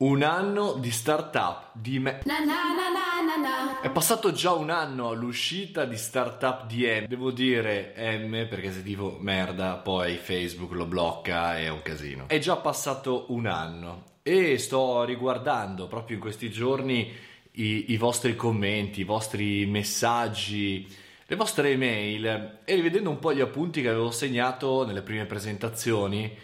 Un anno di startup di me. Na na na. È passato già un anno all'uscita di startup di M. Devo dire M perché se dico merda poi Facebook lo blocca e è un casino. È già passato un anno e sto riguardando proprio in questi giorni i, i vostri commenti, i vostri messaggi, le vostre email e rivedendo un po' gli appunti che avevo segnato nelle prime presentazioni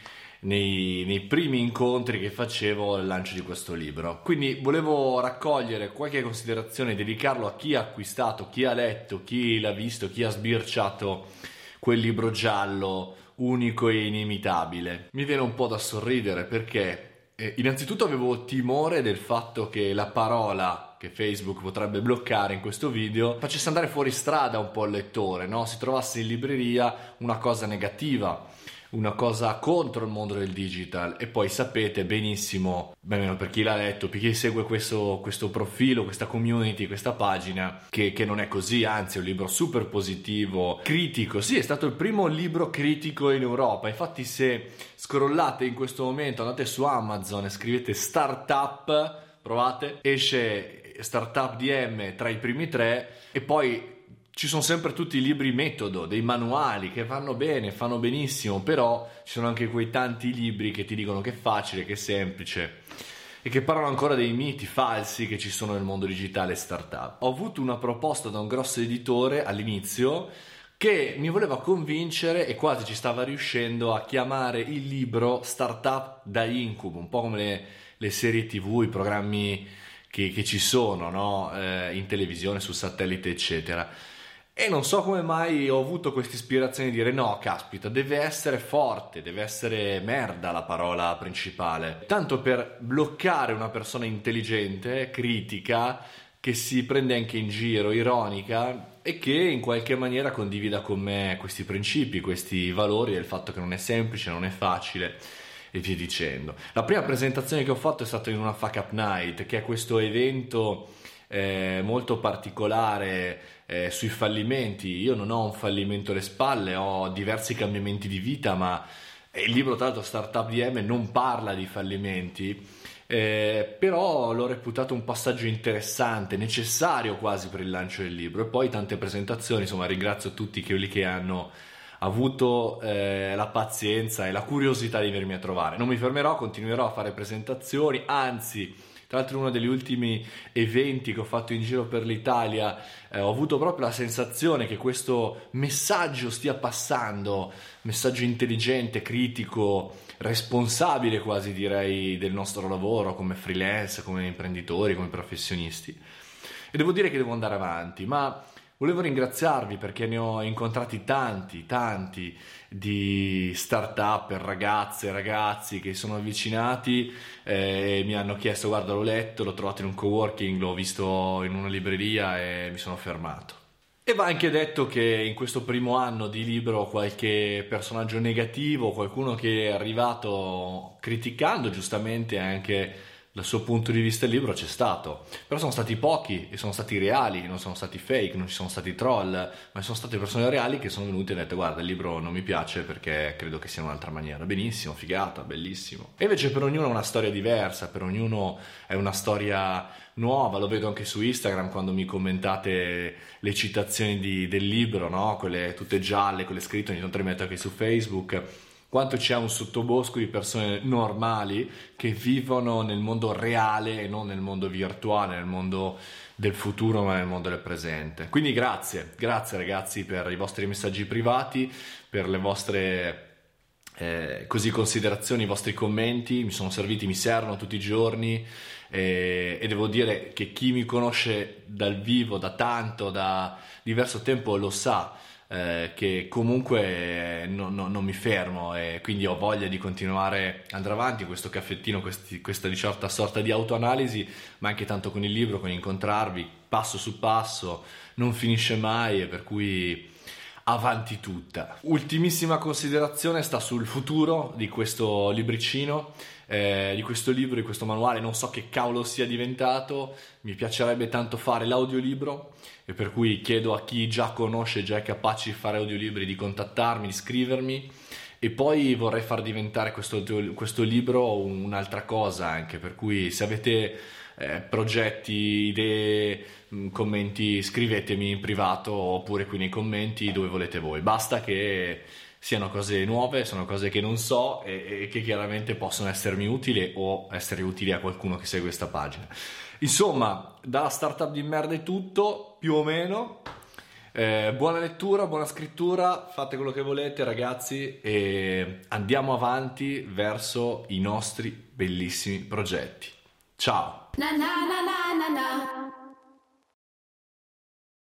nei, nei, primi incontri che facevo al lancio di questo libro. Quindi volevo raccogliere qualche considerazione dedicarlo a chi ha acquistato, chi ha letto, chi l'ha visto, chi ha sbirciato quel libro giallo unico e inimitabile. Mi viene un po' da sorridere perché eh, innanzitutto avevo timore del fatto che la parola che Facebook potrebbe bloccare in questo video facesse andare fuori strada un po' il lettore, no? si trovasse in libreria una cosa negativa una cosa contro il mondo del digital. E poi sapete benissimo, almeno per chi l'ha letto, per chi segue questo, questo profilo, questa community, questa pagina, che, che, non è così, anzi è un libro super positivo, critico, sì è stato il primo libro critico in Europa, infatti se scrollate in questo momento, andate su Amazon e scrivete startup, provate, esce Startup DM tra i primi tre e poi ci sono sempre tutti i libri metodo, dei manuali che fanno bene, fanno benissimo, però ci sono anche quei tanti libri che ti dicono che è facile, che è semplice e che parlano ancora dei miti falsi che ci sono nel mondo digitale startup. Ho avuto una proposta da un grosso editore all'inizio che mi voleva convincere e quasi ci stava riuscendo a chiamare il libro Startup da Incubo, un po' come le, le serie tv, i programmi che, che ci sono no? eh, in televisione, su satellite, eccetera e non so come mai ho avuto questa ispirazione di dire no, caspita, deve essere forte, deve essere merda la parola principale. Tanto per bloccare una persona intelligente, critica, che si prende anche in giro, ironica e che in qualche maniera condivida con me questi principi, questi valori e il fatto che non è semplice, non è facile e via dicendo. La prima presentazione che ho fatto è stata in una Fuck Up Night, che è questo evento eh, molto particolare eh, sui fallimenti. Io non ho un fallimento alle spalle, ho diversi cambiamenti di vita, ma il libro, tra l'altro, Startup DM non parla di fallimenti. Eh, però l'ho reputato un passaggio interessante, necessario quasi per il lancio del libro e poi tante presentazioni, insomma ringrazio tutti quelli che hanno avuto eh, la pazienza e la curiosità di venirmi a trovare. Non mi fermerò, continuerò a fare presentazioni, anzi tra l'altro uno degli ultimi eventi che ho fatto in giro per l'Italia eh, ho avuto proprio la sensazione che questo messaggio stia passando, messaggio intelligente, critico, responsabile quasi direi del nostro lavoro come freelance, come imprenditori, come professionisti. E devo dire che devo andare avanti, ma Volevo ringraziarvi perché ne ho incontrati tanti, tanti di start-up, ragazze ragazzi che sono avvicinati e mi hanno chiesto guarda l'ho letto, l'ho trovato in un coworking, l'ho visto in una libreria e mi sono fermato. E va anche detto che in questo primo anno di libro qualche personaggio negativo, qualcuno che è arrivato criticando giustamente anche dal suo punto di vista il libro c'è stato, però sono stati pochi e sono stati reali, non sono stati fake, non ci sono stati troll, ma sono state persone reali che sono venute e hanno detto guarda il libro non mi piace perché credo che sia un'altra maniera, benissimo, figata, bellissimo. E invece per ognuno è una storia diversa, per ognuno è una storia nuova, lo vedo anche su Instagram quando mi commentate le citazioni di, del libro, no? quelle tutte gialle, quelle scritte, ogni tanto le metto anche su Facebook quanto c'è un sottobosco di persone normali che vivono nel mondo reale e non nel mondo virtuale, nel mondo del futuro ma nel mondo del presente. Quindi grazie, grazie ragazzi per i vostri messaggi privati, per le vostre eh, così considerazioni, i vostri commenti, mi sono serviti, mi servono tutti i giorni eh, e devo dire che chi mi conosce dal vivo da tanto, da diverso tempo lo sa eh, che comunque non, non, non, mi fermo e quindi ho voglia di continuare ad andare avanti questo caffettino, questi, questa di certa sorta di autoanalisi, ma anche tanto con il libro, con incontrarvi passo su passo, non finisce mai e per cui avanti tutta. Ultimissima considerazione sta sul futuro di questo libricino, eh, di questo libro, di questo manuale, non so che cavolo sia diventato, mi piacerebbe tanto fare l'audiolibro e per cui chiedo a chi già conosce, già è capace di fare audiolibri di contattarmi, di scrivermi. E poi vorrei far diventare questo, questo libro un'altra cosa anche, per cui se avete eh, progetti, idee, mm, commenti, scrivetemi in privato oppure qui nei commenti dove volete voi. Basta che siano cose nuove, sono cose che non so e, e che chiaramente possono essermi utili o essere utili a qualcuno che segue questa pagina. Insomma, dalla startup di merda è tutto, più o meno. Eh, buona lettura, buona scrittura, fate quello che volete ragazzi e andiamo avanti verso i nostri bellissimi progetti. Ciao! Na, na, na,